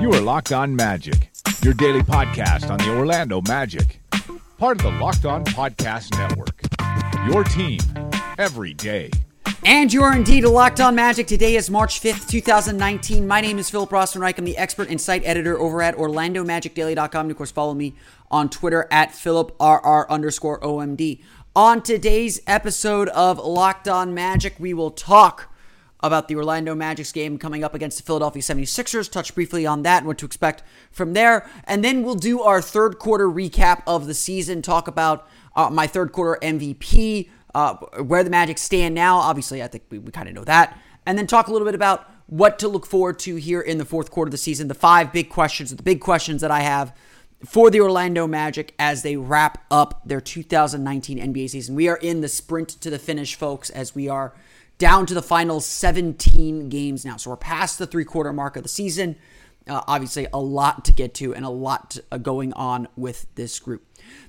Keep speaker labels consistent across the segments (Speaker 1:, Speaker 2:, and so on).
Speaker 1: You are Locked On Magic, your daily podcast on the Orlando Magic, part of the Locked On Podcast Network. Your team every day.
Speaker 2: And you are indeed Locked On Magic. Today is March 5th, 2019. My name is Philip Rossman-Reich. I'm the expert and site editor over at OrlandoMagicDaily.com. And of course, follow me on Twitter at PhilipRR underscore OMD. On today's episode of Locked On Magic, we will talk about the Orlando Magic's game coming up against the Philadelphia 76ers, touch briefly on that and what to expect from there. And then we'll do our third quarter recap of the season, talk about uh, my third quarter MVP, uh, where the Magic stand now. Obviously, I think we, we kind of know that. And then talk a little bit about what to look forward to here in the fourth quarter of the season, the five big questions, the big questions that I have for the Orlando Magic as they wrap up their 2019 NBA season. We are in the sprint to the finish, folks, as we are down to the final 17 games now. So we're past the three quarter mark of the season. Uh, obviously, a lot to get to and a lot to, uh, going on with this group.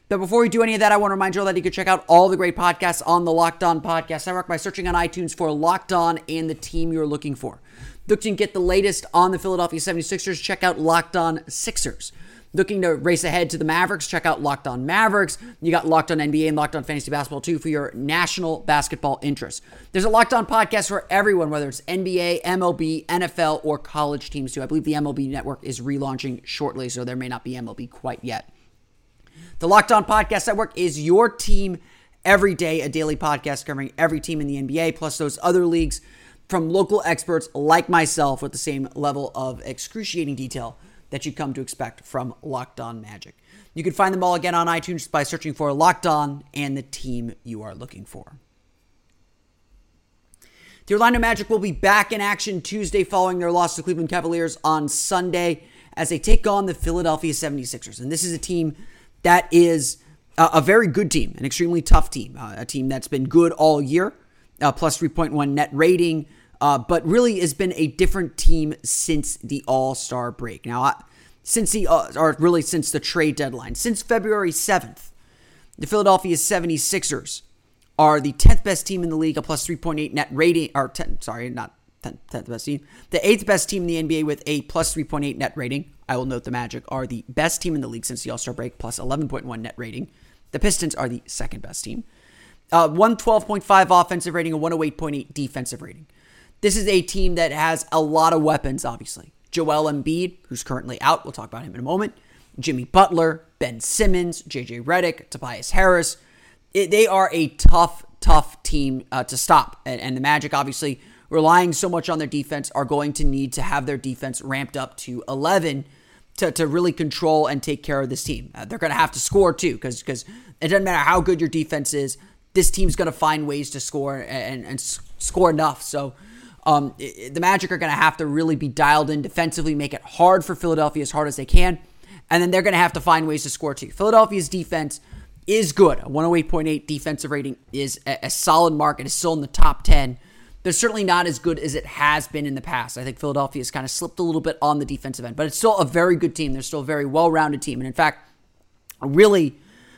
Speaker 2: But before we do any of that, I want to remind you all that you can check out all the great podcasts on the Locked On Podcast Network by searching on iTunes for Locked On and the team you're looking for. Looking to get the latest on the Philadelphia 76ers, check out Locked On Sixers. Looking to race ahead to the Mavericks, check out Locked On Mavericks. You got Locked On NBA and Locked On Fantasy Basketball too for your national basketball interests. There's a Locked On podcast for everyone, whether it's NBA, MLB, NFL, or college teams too. I believe the MLB network is relaunching shortly, so there may not be MLB quite yet. The Locked On Podcast Network is your team every day, a daily podcast covering every team in the NBA, plus those other leagues from local experts like myself with the same level of excruciating detail that you come to expect from Locked On Magic. You can find them all again on iTunes by searching for Locked On and the team you are looking for. The Orlando Magic will be back in action Tuesday following their loss to Cleveland Cavaliers on Sunday as they take on the Philadelphia 76ers. And this is a team that is a, a very good team, an extremely tough team, uh, a team that's been good all year, uh, plus 3.1 net rating, uh, but really has been a different team since the All Star break. Now, I, since the, uh, or really since the trade deadline, since February 7th, the Philadelphia 76ers are the 10th best team in the league, a plus 3.8 net rating, or 10, sorry, not 10th, 10th best team, the 8th best team in the NBA with a plus 3.8 net rating. I will note the Magic are the best team in the league since the All Star break, plus 11.1 net rating. The Pistons are the second best team. Uh, 112.5 offensive rating, a 108.8 defensive rating. This is a team that has a lot of weapons, obviously. Joel Embiid, who's currently out, we'll talk about him in a moment. Jimmy Butler, Ben Simmons, JJ Redick, Tobias Harris. It, they are a tough, tough team uh, to stop. And, and the Magic, obviously, relying so much on their defense, are going to need to have their defense ramped up to 11 to, to really control and take care of this team. Uh, they're going to have to score too, because because it doesn't matter how good your defense is, this team's going to find ways to score and, and, and score enough. So um, the Magic are going to have to really be dialed in defensively, make it hard for Philadelphia as hard as they can, and then they're going to have to find ways to score too. Philadelphia's defense is good. A 108.8 defensive rating is a, solid mark. It is still in the top 10 They're certainly not as good as it has been in the past. I think Philadelphia has kind of slipped a little bit on the defensive end, but it's still a very good team. They're still a very well-rounded team, and in fact, really,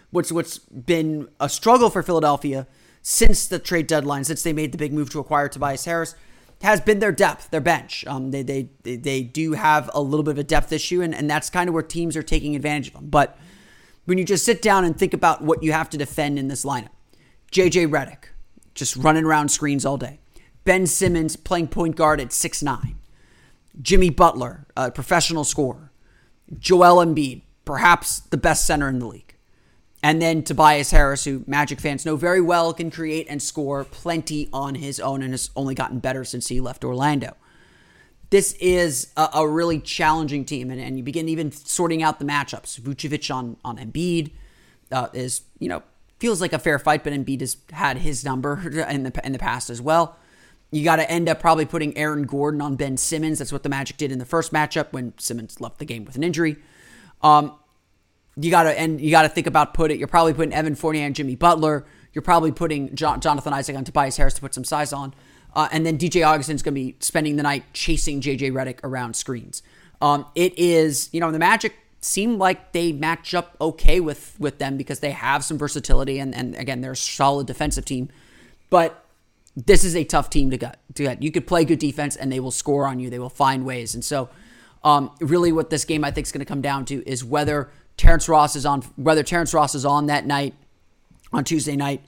Speaker 2: what's what's been a struggle for Philadelphia since the trade deadline, since they made the big move to acquire Tobias Harris, has been their depth, their bench. Um, they, they they do have a little bit of a depth issue, and, and that's kind of where teams are taking advantage of them. But when you just sit down and think about what you have to defend in this lineup, JJ Redick just running around screens all day. Ben Simmons playing point guard at six nine, Jimmy Butler, a professional scorer. Joel Embiid, perhaps the best center in the league. And then Tobias Harris, who Magic fans know very well can create and score plenty on his own and has only gotten better since he left Orlando. This is a, a really challenging team, and, and you begin even sorting out the matchups. Vucevic on, on Embiid uh, is, you know, feels like a fair fight, but Embiid has had his number in the, in the past as well You got to end up probably putting Aaron Gordon on Ben Simmons. That's what the Magic did in the first matchup when Simmons left the game with an injury. Um, you got to and you got to think about put it. You're probably putting Evan Fournier and Jimmy Butler. You're probably putting Jonathan Isaac on Tobias Harris to put some size on. Uh, and then DJ Augustin's to be spending the night chasing JJ Redick around screens. Um, it is, you know, the Magic seem like they match up okay with with them because they have some versatility and and again they're a solid defensive team, but this is a tough team to get. To get. You could play good defense and they will score on you. They will find ways, and so um, really what this game I think is going to come down to is whether Terrence Ross is on whether Terrence Ross is on that night on Tuesday night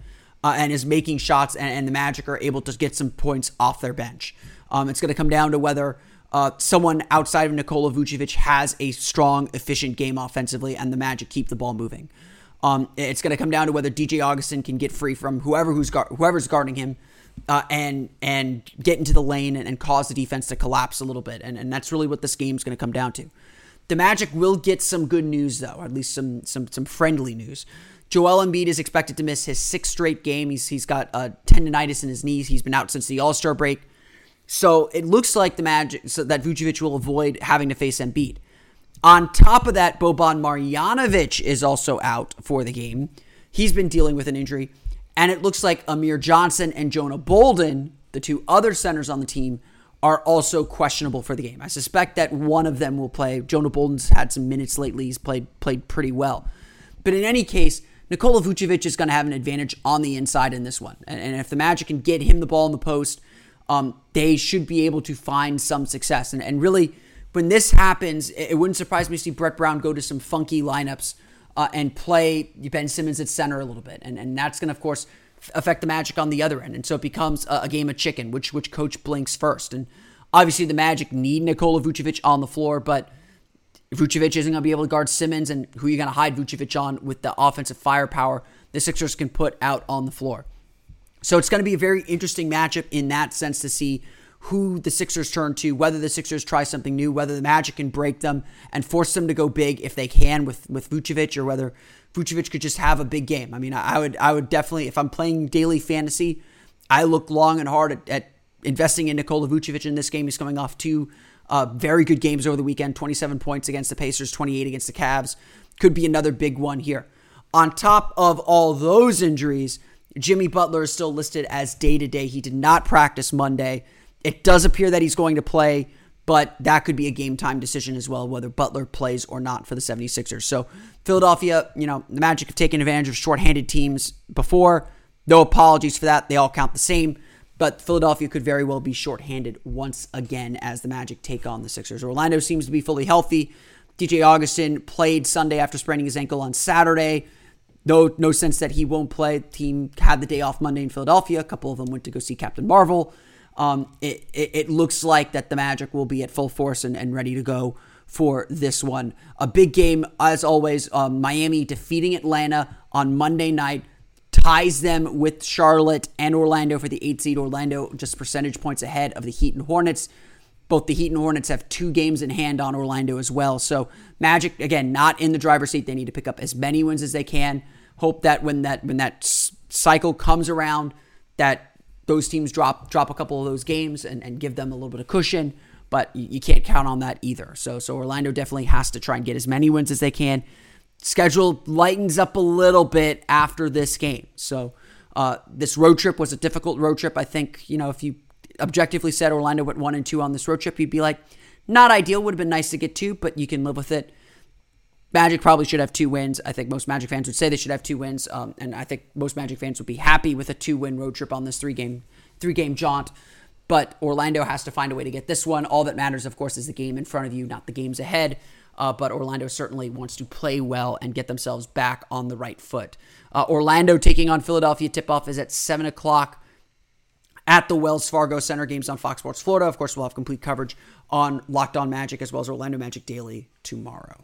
Speaker 2: uh, and is making shots and, and, the Magic are able to get some points off their bench. Um, it's going to come down to whether uh, someone outside of Nikola Vucevic has a strong, efficient game offensively, and the Magic keep the ball moving. Um, it's going to come down to whether DJ Augustin can get free from whoever who's whoever's guarding him, uh, and and get into the lane and, and, cause the defense to collapse a little bit. And, and that's really what this game's going to come down to. The Magic will get some good news though, at least some some some friendly news. Joel Embiid is expected to miss his sixth straight game. He's he's got a tendonitis in his knees. He's been out since the All Star break. So it looks like the Magic so that Vucevic will avoid having to face Embiid. On top of that, Boban Marjanovic is also out for the game. He's been dealing with an injury. And it looks like Amir Johnson and Jonah Bolden, the two other centers on the team, are also questionable for the game. I suspect that one of them will play. Jonah Bolden's had some minutes lately. He's played played pretty well. But in any case, Nikola Vucevic is going to have an advantage on the inside in this one. And, and if the Magic can get him the ball in the post, um, they should be able to find some success. And, and really, when this happens, it, it, wouldn't surprise me to see Brett Brown go to some funky lineups uh, and play Ben Simmons at center a little bit. And, and that's going to, of course, affect the Magic on the other end. And so it becomes a, a, game of chicken, which, which coach blinks first. And obviously, the Magic need Nikola Vucevic on the floor, but Vucevic isn't going to be able to guard Simmons. And who are you going to hide Vucevic on with the offensive firepower the Sixers can put out on the floor? So it's going to be a very interesting matchup in that sense to see who the Sixers turn to, whether the Sixers try something new, whether the Magic can break them and force them to go big if they can with with Vucevic, or whether Vucevic could just have a big game. I mean, I would I would definitely if I'm playing daily fantasy, I look long and hard at, at investing in Nikola Vucevic in this game. He's coming off two uh, very good games over the weekend 27 points against the Pacers, 28 against the Cavs. Could be another big one here. On top of all those injuries, Jimmy Butler is still listed as day to day. He did not practice Monday. It does appear that he's going to play, but that could be a game time decision as well, whether Butler plays or not for the 76ers. So, Philadelphia, you know, the Magic have taken advantage of shorthanded teams before. No apologies for that. They all count the same. But Philadelphia could very well be shorthanded once again as the Magic take on the Sixers. Orlando seems to be fully healthy. DJ Augustin played Sunday after spraining his ankle on Saturday. No, no sense that he won't play. Team had the day off Monday in Philadelphia. A couple of them went to go see Captain Marvel. Um, it, it, it, looks like that the Magic will be at full force and, and ready to go for this one. A big game, as always. Um, Miami defeating Atlanta on Monday night ties them with Charlotte and Orlando for the eight seed. Orlando just percentage points ahead of the Heat and Hornets. Both the Heat and Hornets have two games in hand on Orlando as well. So Magic, again, not in the driver's seat. They need to pick up as many wins as they can hope that when that when that cycle comes around, that those teams drop drop a couple of those games and, and give them a little bit of cushion. But you, you can't count on that either. So so Orlando definitely has to try and get as many wins as they can. Schedule lightens up a little bit after this game. So uh, this road trip was a difficult road trip. I think you know if you objectively said Orlando went one and two on this road trip, you'd be like, not ideal. Would have been nice to get two, but you can live with it. Magic probably should have two wins. I think most Magic fans would say they should have two wins, um, and I think most Magic fans would be happy with a two-win road trip on this three-game three-game jaunt. But Orlando has to find a way to get this one. All that matters, of course, is the game in front of you, not the games ahead. Uh, but Orlando certainly wants to play well and get themselves back on the right foot. Uh, Orlando taking on Philadelphia. Tip-off is at seven o'clock at the Wells Fargo Center. Games on Fox Sports Florida. Of course, we'll have complete coverage on Locked On Magic as well as Orlando Magic Daily tomorrow.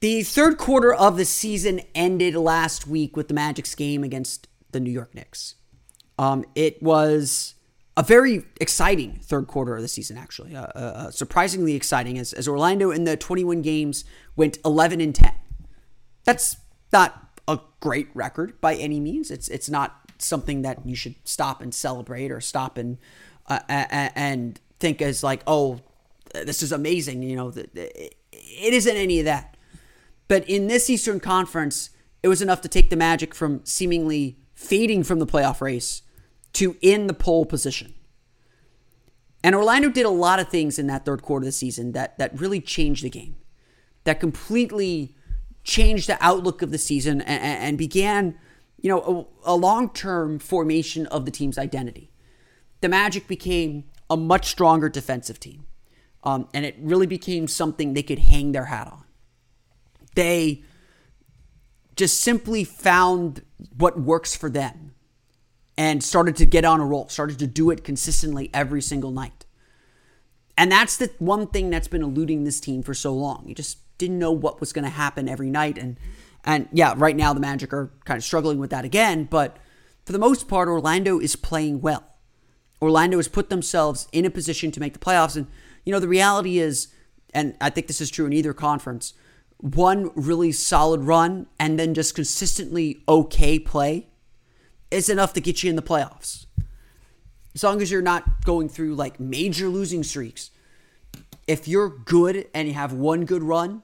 Speaker 2: The third quarter of the season ended last week with the Magic's game against the New York Knicks. Um, it was a very exciting third quarter of the season, actually. Uh, uh, uh surprisingly exciting, as, as Orlando in the 21 games went 11 and 10. That's not a great record by any means. It's it's not something that you should stop and celebrate or stop and uh, and think as like, oh, this is amazing. You know, it isn't any of that. But in this Eastern Conference, it was enough to take the Magic from seemingly fading from the playoff race to in the pole position. And Orlando did a lot of things in that third quarter of the season that that really changed the game, that completely changed the outlook of the season and, and began, you know, a, a long-term formation of the team's identity. The Magic became a much stronger defensive team, um, and it really became something they could hang their hat on. They just simply found what works for them and started to get on a roll, started to do it consistently every single night. And that's the one thing that's been eluding this team for so long. You just didn't know what was going to happen every night. And, and yeah, right now the Magic are kind of struggling with that again. But for the most part, Orlando is playing well. Orlando has put themselves in a position to make the playoffs. And, you know, the reality is, and I think this is true in either conference, one really solid run and then just consistently okay play is enough to get you in the playoffs. As long as you're not going through like major losing streaks. If you're good and you have one good run,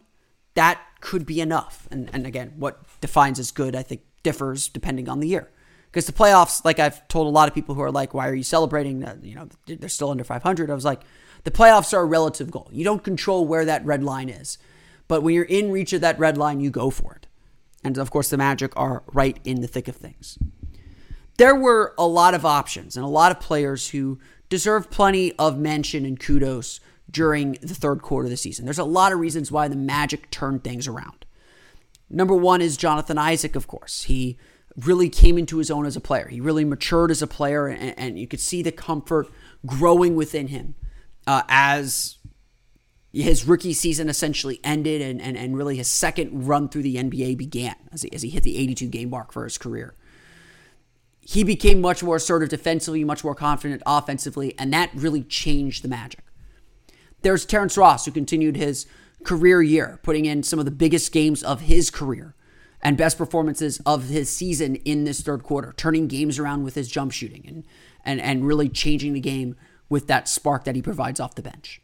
Speaker 2: that could be enough. And, and again, what defines as good, I think, differs depending on the year. Because the playoffs, like I've told a lot of people who are like, why are you celebrating? That, You know, they're still under 500. I was like, the playoffs are a relative goal. You don't control where that red line is. But when you're in reach of that red line, you go for it. And of course, the Magic are right in the thick of things. There were a lot of options and a lot of players who deserve plenty of mention and kudos during the third quarter of the season. There's a lot of reasons why the Magic turned things around. Number one is Jonathan Isaac, of course. He really came into his own as a player. He really matured as a player, and, and you could see the comfort growing within him uh, as his rookie season essentially ended and, and, and really his second run through the NBA began as he, as he hit the 82 game mark for his career. He became much more assertive defensively, much more confident offensively, and that really changed the magic. There's Terrence Ross, who continued his career year, putting in some of the biggest games of his career and best performances of his season in this third quarter, turning games around with his jump shooting and, and, and really changing the game with that spark that he provides off the bench.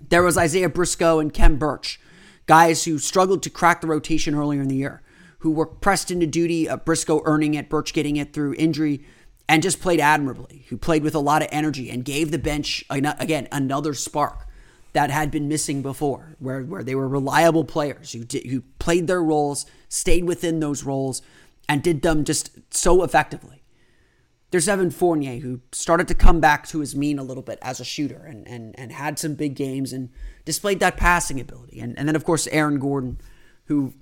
Speaker 2: There was Isaiah Briscoe and Khem Birch, guys who struggled to crack the rotation earlier in the year, who were pressed into duty, uh, Briscoe earning it, Birch getting it through injury, and just played admirably, who played with a lot of energy and gave the bench, again, another spark that had been missing before, where, where they were reliable players who, did, who played their roles, stayed within those roles, and did them just so effectively. There's Evan Fournier, who started to come back to his mean a little bit as a shooter and, and, and had some big games and displayed that passing ability. And, and then, of course, Aaron Gordon, who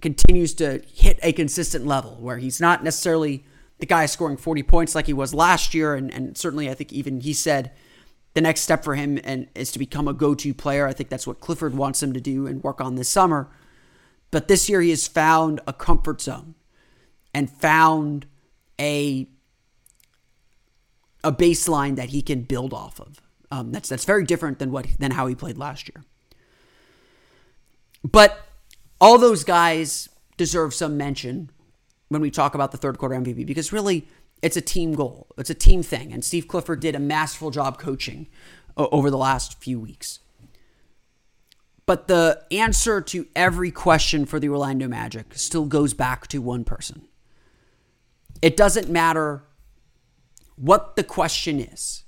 Speaker 2: continues to hit a consistent level where he's not necessarily the guy scoring 40 points like he was last year. And, and certainly, I think even he said the next step for him and is to become a go-to player. I think that's what Clifford wants him to do and work on this summer. But this year, he has found a comfort zone and found a a baseline that he can build off of. Um, that's that's very different than what than how he played last year. But all those guys deserve some mention when we talk about the third quarter MVP because really it's a team goal. It's a team thing, and Steve Clifford did a masterful job coaching over the last few weeks. But the answer to every question for the Orlando Magic still goes back to one person. It doesn't matter what the question is.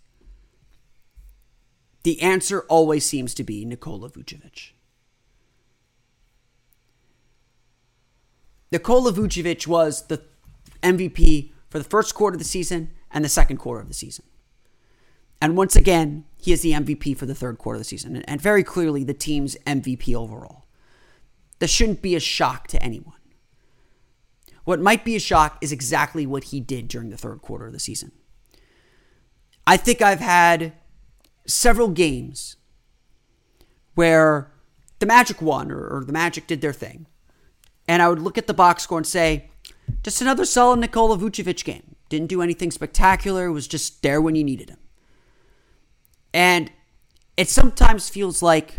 Speaker 2: the answer always seems to be Nikola Vucevic. Nikola Vucevic was the MVP for the first quarter of the season and the second quarter of the season. And once again, he is the MVP for the third quarter of the season, and very clearly the team's MVP overall. This shouldn't be a shock to anyone. What might be a shock is exactly what he did during the third quarter of the season. I think I've had several games where the Magic won or, or the Magic did their thing. And I would look at the box score and say, just another solid Nikola Vucevic game. Didn't do anything spectacular, was just there when you needed him. And it sometimes feels like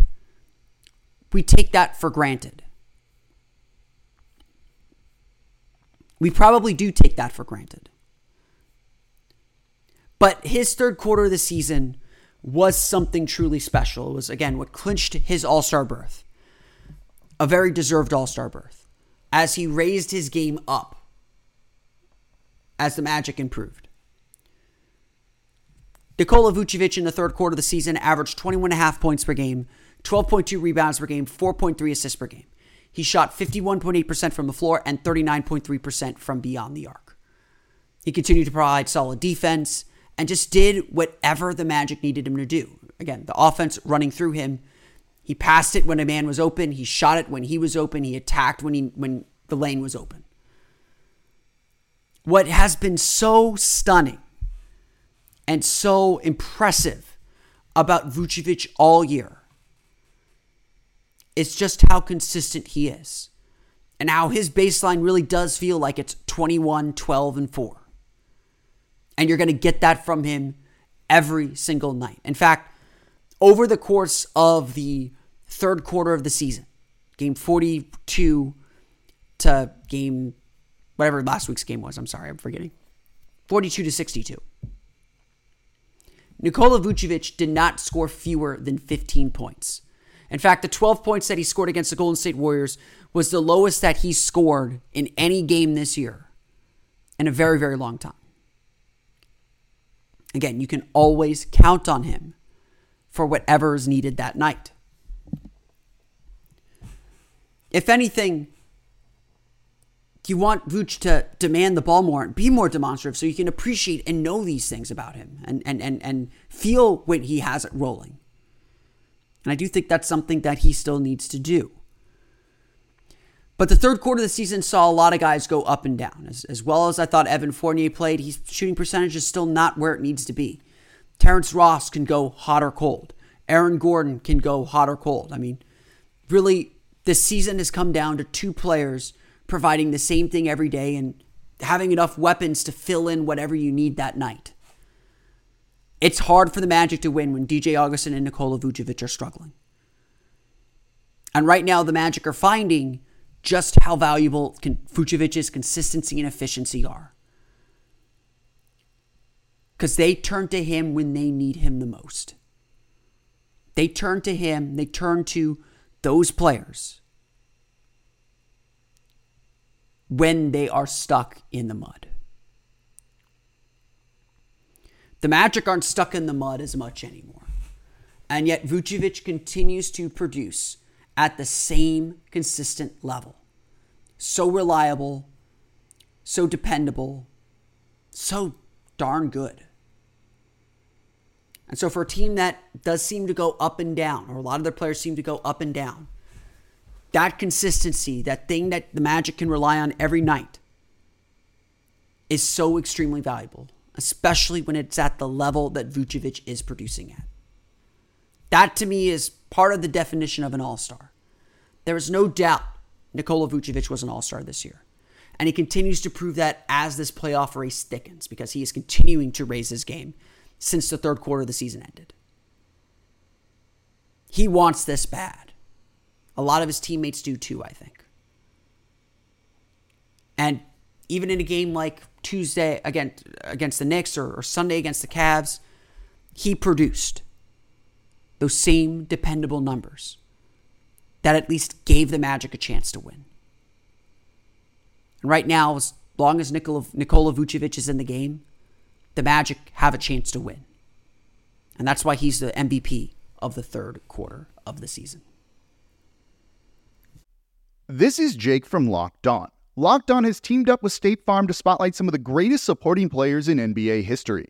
Speaker 2: we take that for granted. We probably do take that for granted. But his third quarter of the season was something truly special. It was, again, what clinched his All Star berth. A very deserved All Star berth. As he raised his game up as the Magic improved. Nikola Vucevic in the third quarter of the season averaged 21.5 points per game, 12.2 rebounds per game, 4.3 assists per game. He shot 51.8% from the floor and 39.3% from beyond the arc. He continued to provide solid defense and just did whatever the Magic needed him to do. Again, the offense running through him. He passed it when a man was open. He shot it when he was open. He attacked when he when the lane was open. What has been so stunning and so impressive about Vucevic all year is just how consistent he is and how his baseline really does feel like it's 21, 12, and 4. And you're going to get that from him every single night. In fact, over the course of the third quarter of the season, game 42 to game whatever last week's game was, I'm sorry, I'm forgetting. 42 to 62. Nikola Vucevic did not score fewer than 15 points. In fact, the 12 points that he scored against the Golden State Warriors was the lowest that he scored in any game this year in a very, very long time. Again, you can always count on him for whatever is needed that night. If anything, you want Vooch to demand the ball more and be more demonstrative so you can appreciate and know these things about him and, and, and, and feel when he has it rolling. And I do think that's something that he still needs to do. But the third quarter of the season saw a lot of guys go up and down. As, as well as I thought Evan Fournier played, his shooting percentage is still not where it needs to be. Terrence Ross can go hot or cold. Aaron Gordon can go hot or cold. I mean, really, this season has come down to two players providing the same thing every day and having enough weapons to fill in whatever you need that night. It's hard for the Magic to win when DJ Augustin and Nikola Vucevic are struggling. And right now, the Magic are finding just how valuable Vucevic's consistency and efficiency are. Because they turn to him when they need him the most. They turn to him, they turn to those players when they are stuck in the mud. The Magic aren't stuck in the mud as much anymore. And yet Vucevic continues to produce at the same consistent level. So reliable, so dependable, so darn good. And so for a team that does seem to go up and down, or a lot of their players seem to go up and down, that consistency, that thing that the Magic can rely on every night, is so extremely valuable, especially when it's at the level that Vucevic is producing at. That to me is part of the definition of an all star. There is no doubt Nikola Vucevic was an all star this year. And he continues to prove that as this playoff race thickens because he is continuing to raise his game since the third quarter of the season ended. He wants this bad. A lot of his teammates do too, I think. And even in a game like Tuesday against against the Knicks or, or Sunday against the Cavs, he produced those same dependable numbers that at least gave the Magic a chance to win. And right now, as long as Nikola, Nikola Vucevic is in the game, the Magic have a chance to win. And that's why he's the MVP of the third quarter of the season.
Speaker 3: This is Jake from Locked On. Locked On has teamed up with State Farm to spotlight some of the greatest supporting players in NBA history.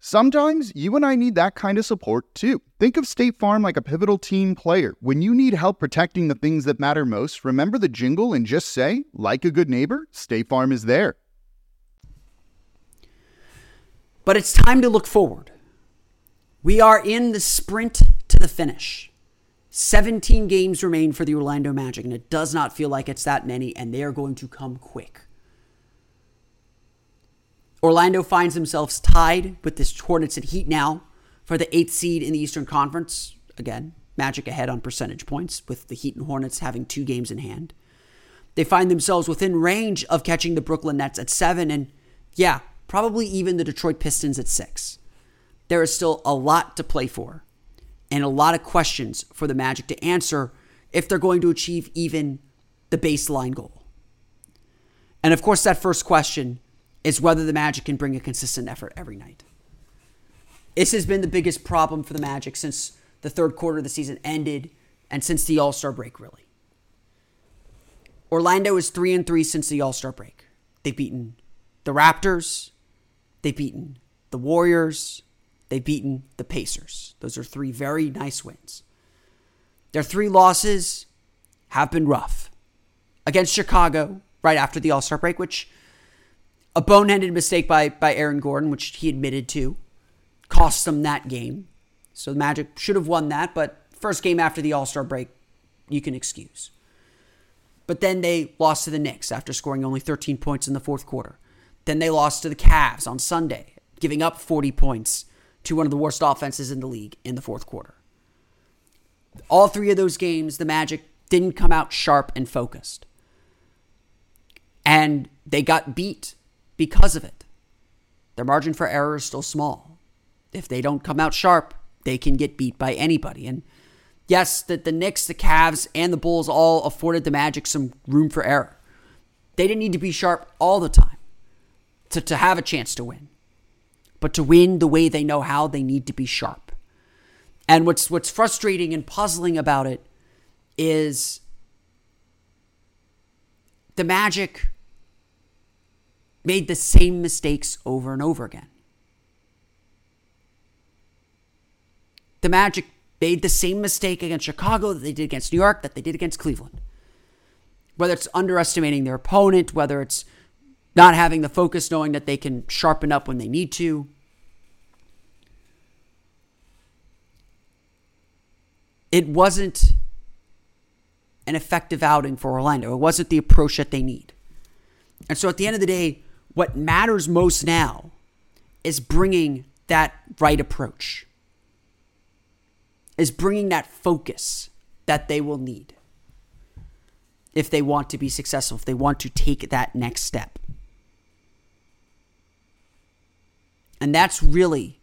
Speaker 3: Sometimes you and I need that kind of support too. Think of State Farm like a pivotal team player. When you need help protecting the things that matter most, remember the jingle and just say, like a good neighbor, State Farm is there.
Speaker 2: But it's time to look forward. We are in the sprint to the finish. 17 games remain for the Orlando Magic, and it does not feel like it's that many, and they are going to come quick. Orlando finds themselves tied with this Hornets and Heat now for the eighth seed in the Eastern Conference. Again, Magic ahead on percentage points, with the Heat and Hornets having two games in hand. They find themselves within range of catching the Brooklyn Nets at seven, and yeah, probably even the Detroit Pistons at six. There is still a lot to play for, and a lot of questions for the Magic to answer if they're going to achieve even the baseline goal. And of course, that first question is whether the Magic can bring a consistent effort every night. This has been the biggest problem for the Magic since the third quarter of the season ended and since the All Star break, really. Orlando is 3 and 3 since the All Star break. They've beaten the Raptors, they've beaten the Warriors, they've beaten the Pacers. Those are three very nice wins. Their three losses have been rough. Against Chicago, right after the All Star break, which a boneheaded mistake by, by Aaron Gordon, which he admitted to, cost them that game. So the Magic should have won that, but first game after the All Star break, you can excuse. But then they lost to the Knicks after scoring only 13 points in the fourth quarter. Then they lost to the Cavs on Sunday, giving up 40 points to one of the worst offenses in the league in the fourth quarter. All three of those games, the Magic didn't come out sharp and focused. And they got beat because of it. Their margin for error is still small. If they don't come out sharp, they can get beat by anybody. And yes, that the Knicks, the Cavs, and the Bulls all afforded the Magic some room for error. They didn't need to be sharp all the time to, to have a chance to win. But to win the way they know how, they need to be sharp. And what's what's frustrating and puzzling about it is the Magic made the same mistakes over and over again. The Magic made the same mistake against Chicago that they did against New York, that they did against Cleveland. Whether it's underestimating their opponent, whether it's not having the focus, knowing that they can sharpen up when they need to. It wasn't an effective outing for Orlando. It wasn't the approach that they need. And so at the end of the day, what matters most now is bringing that right approach, is bringing that focus that they will need if they want to be successful, if they want to take that next step. And that's really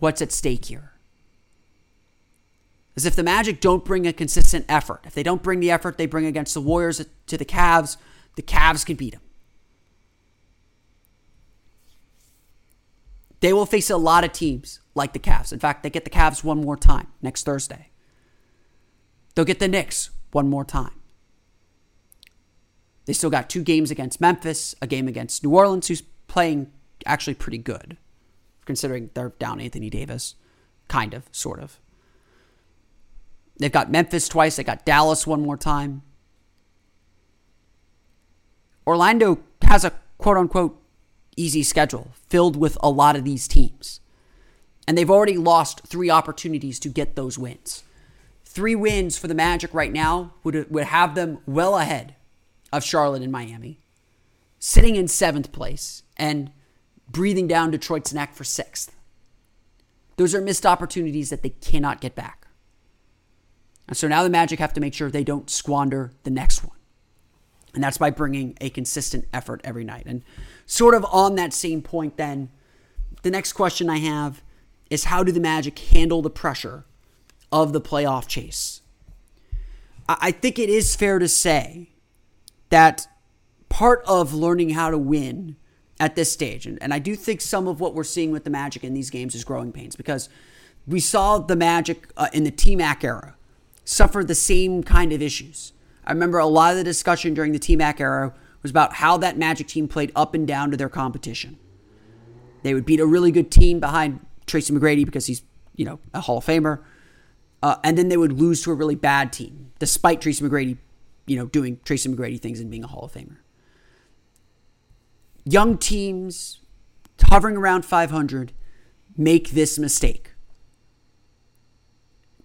Speaker 2: what's at stake here. Is if the Magic don't bring a consistent effort, if they don't bring the effort they bring against the Warriors to the Cavs, the Cavs can beat them. They will face a lot of teams like the Cavs. In fact, they get the Cavs one more time next Thursday. They'll get the Knicks one more time. They still got two games against Memphis, a game against New Orleans, who's playing actually pretty good, considering they're down Anthony Davis. Kind of, sort of. They've got Memphis twice. They got Dallas one more time. Orlando has a quote unquote easy schedule filled with a lot of these teams. And they've already lost three opportunities to get those wins. Three wins for the Magic right now would, would have them well ahead of Charlotte and Miami, sitting in seventh place and breathing down Detroit's neck for sixth. Those are missed opportunities that they cannot get back. And so now the Magic have to make sure they don't squander the next one. And that's by bringing a consistent effort every night. And sort of on that same point, then, the next question I have is how do the Magic handle the pressure of the playoff chase? I think it is fair to say that part of learning how to win at this stage, and, and I do think some of what we're seeing with the Magic in these games is growing pains because we saw the Magic uh, in the T Mac era suffer the same kind of issues. I remember a lot of the discussion during the T Mac era was about how that Magic team played up and down to their competition. They would beat a really good team behind Tracy McGrady because he's, you know, a Hall of Famer. Uh, and then they would lose to a really bad team, despite Tracy McGrady, you know, doing Tracy McGrady things and being a Hall of Famer. Young teams hovering around 500 make this mistake.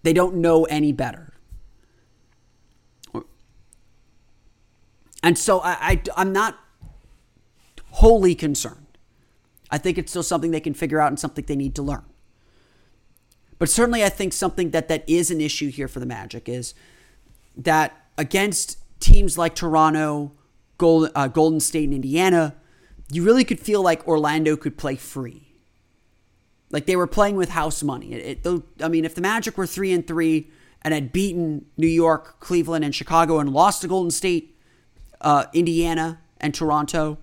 Speaker 2: They don't know any better. And so I, I, I'm not wholly concerned. I think it's still something they can figure out and something they need to learn. But certainly, I think something that, that is an issue here for the Magic is that against teams like Toronto, Golden, uh, Golden State, and Indiana, you really could feel like Orlando could play free. Like they were playing with house money. It, it, I mean, if the Magic were three and three and had beaten New York, Cleveland, and Chicago and lost to Golden State, uh, Indiana, and Toronto,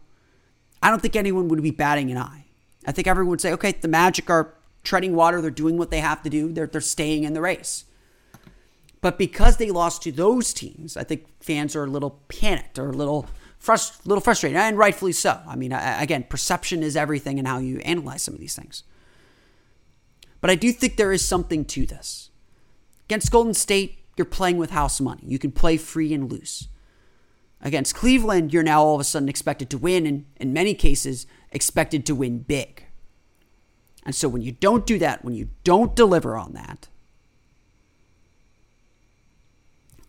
Speaker 2: I don't think anyone would be batting an eye. I think everyone would say, okay, the Magic are treading water. They're doing what they have to do. They're, they're staying in the race. But because they lost to those teams, I think fans are a little panicked or a little frust- little frustrated, and rightfully so. I mean, again, perception is everything in how you analyze some of these things. But I do think there is something to this. Against Golden State, you're playing with house money. You can play free and loose. Against Cleveland, you're now all of a sudden expected to win, and in many cases, expected to win big. And so when you don't do that, when you don't deliver on that,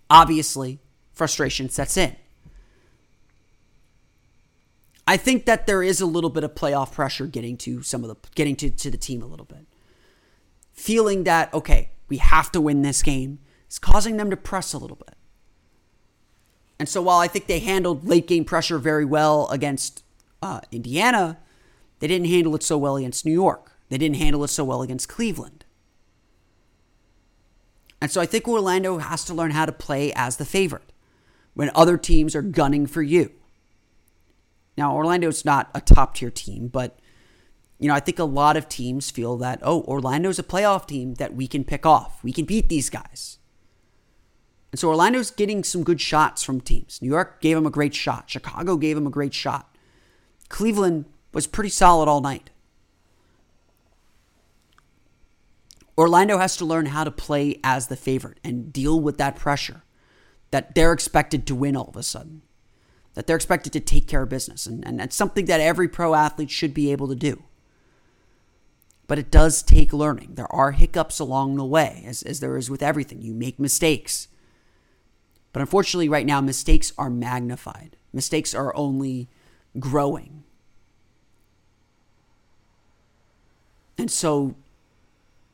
Speaker 2: obviously frustration sets in. I think that there is a little bit of playoff pressure getting to some of the getting to, to the team a little bit. Feeling that, okay, we have to win this game is causing them to press a little bit. And so while I think they handled late game pressure very well against uh, Indiana, they didn't handle it so well against New York. They didn't handle it so well against Cleveland. And so I think Orlando has to learn how to play as the favorite when other teams are gunning for you. Now, Orlando's not a top tier team, but you know, I think a lot of teams feel that, oh, Orlando's a playoff team that we can pick off. We can beat these guys. And so Orlando's getting some good shots from teams. New York gave him a great shot. Chicago gave him a great shot. Cleveland was pretty solid all night. Orlando has to learn how to play as the favorite and deal with that pressure that they're expected to win all of a sudden, that they're expected to take care of business. And, and that's something that every pro athlete should be able to do. But it does take learning. There are hiccups along the way, as, as there is with everything. You make mistakes. But unfortunately, right now, mistakes are magnified. Mistakes are only growing. And so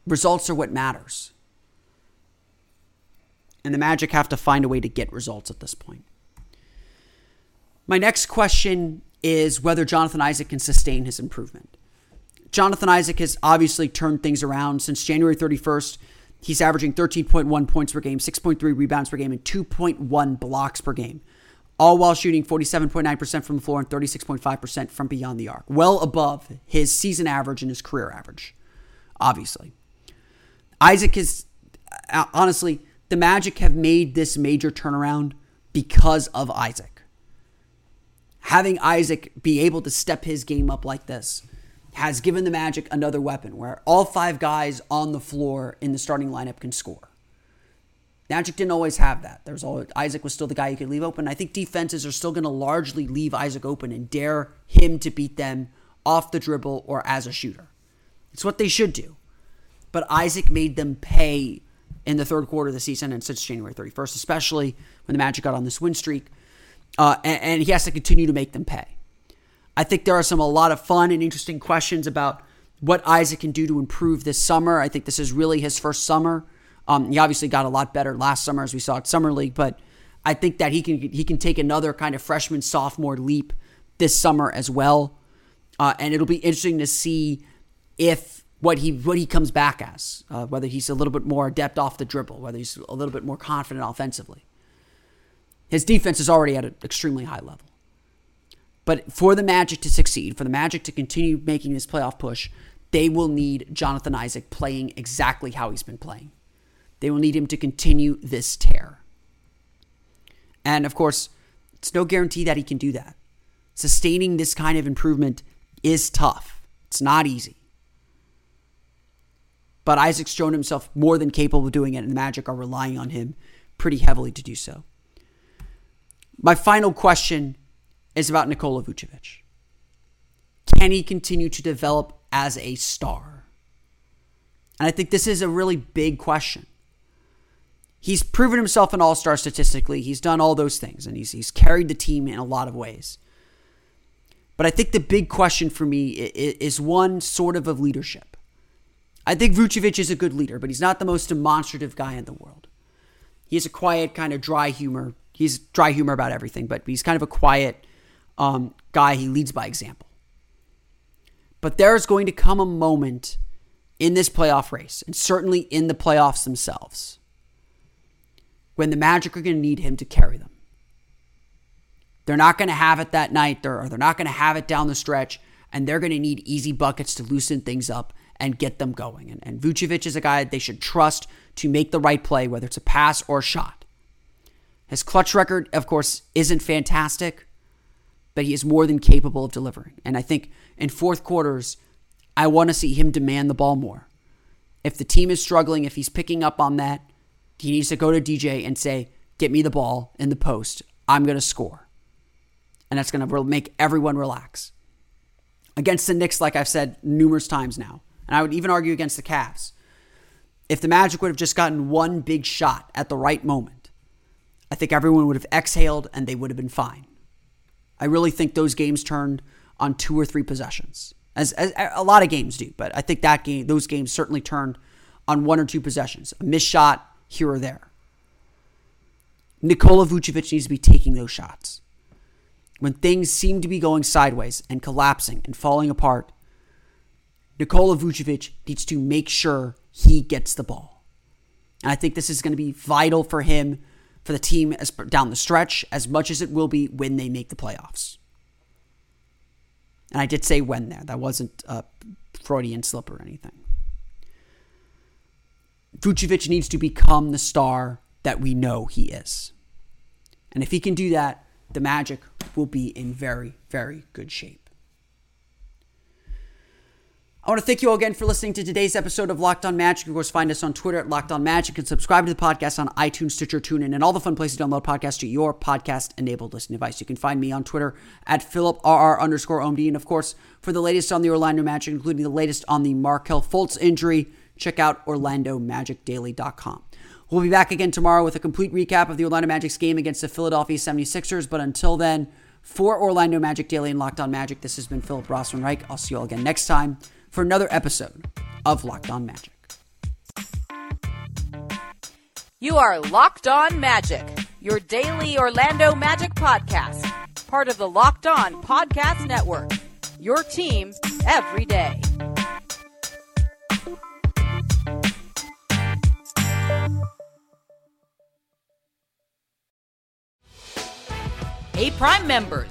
Speaker 2: results are what matters. And the Magic have to find a way to get results at this point. My next question is whether Jonathan Isaac can sustain his improvement. Jonathan Isaac has obviously turned things around since January 31st. He's averaging 13.1 points per game, 6.3 rebounds per game, and 2.1 blocks per game, all while shooting 47.9% from the floor and 36.5% from beyond the arc, well above his season average and his career average, obviously. Isaac is, uh, honestly, the Magic have made this major turnaround because of Isaac. Having Isaac be able to step his game up like this has given the Magic another weapon where all five guys on the floor in the starting lineup can score. Magic didn't always have that. There's always, Isaac was still the guy you could leave open. I think defenses are still going to largely leave Isaac open and dare him to beat them off the dribble or as a shooter. It's what they should do. But Isaac made them pay in the third quarter of the season and since January 31st, especially when the Magic got on this win streak. Uh, and, and he has to continue to make them pay. I think there are some a lot of fun and interesting questions about what Isaac can do to improve this summer. I think this is really his first summer. Um, he obviously got a lot better last summer as we saw at summer league, but I think that he can he can take another kind of freshman sophomore leap this summer as well. Uh, and it'll be interesting to see if what he what he comes back as, uh, whether he's a little bit more adept off the dribble, whether he's a little bit more confident offensively. His defense is already at an extremely high level. But for the Magic to succeed, for the Magic to continue making this playoff push, they will need Jonathan Isaac playing exactly how he's been playing. They will need him to continue this tear. And of course, it's no guarantee that he can do that. Sustaining this kind of improvement is tough. It's not easy. But Isaac's shown himself more than capable of doing it, and the Magic are relying on him pretty heavily to do so. My final question is about Nikola Vucevic. Can he continue to develop as a star? And I think this is a really big question. He's proven himself an all star statistically. He's done all those things, and he's, he's carried the team in a lot of ways. But I think the big question for me is one sort of of leadership. I think Vucevic is a good leader, but he's not the most demonstrative guy in the world. He has a quiet, kind of dry humor. He's dry humor about everything, but he's kind of a quiet um, guy. He leads by example. But there's going to come a moment in this playoff race, and certainly in the playoffs themselves, when the Magic are going to need him to carry them. They're not going to have it that night, or they're not going to have it down the stretch, and they're going to need easy buckets to loosen things up and get them going. And, and Vucevic is a guy that they should trust to make the right play, whether it's a pass or a shot. His clutch record, of course, isn't fantastic, but he is more than capable of delivering. And I think in fourth quarters, I want to see him demand the ball more. If the team is struggling, if he's picking up on that, he needs to go to DJ and say, Get me the ball in the post. I'm going to score and that's going to make everyone relax. Against the Knicks, like I've said numerous times now, and I would even argue against the Cavs, if the Magic would have just gotten one big shot at the right moment, I think everyone would have exhaled and they would have been fine. I really think those games turned on two or three possessions, as, as a lot of games do. But I think that game, those games certainly turned on one or two possessions, a missed shot here or there. Nikola Vucevic needs to be taking those shots when things seem to be going sideways and collapsing and falling apart, Nikola Vucevic needs to make sure he gets the ball. And I think this is going to be vital for him, for the team as, down the stretch, as much as it will be when they make the playoffs. And I did say when there. That wasn't a Freudian slip or anything. Vucevic needs to become the star that we know he is. And if he can do that, the Magic will be in very, very good shape. I want to thank you all again for listening to today's episode of Locked On Magic. Of course, find us on Twitter at Locked On Magic and subscribe to the podcast on iTunes, Stitcher, TuneIn, and all the fun places to download podcasts to your podcast-enabled listening device. You can find me on Twitter at PhilipRR underscore OMD. And of course, for the latest on the Orlando Magic, including the latest on the Markelle Fultz injury, check out OrlandoMagicDaily.com. We'll be back again tomorrow with a complete recap of the Orlando Magic's game against the Philadelphia 76ers. But until then, for Orlando Magic Daily and Locked On Magic, this has been Philip Rossman Reich. I'll see you all again next time for another episode of Locked On Magic.
Speaker 4: You are Locked On Magic, your daily Orlando Magic podcast, part of the Locked On Podcast Network. Your team every day. Hey, Prime members,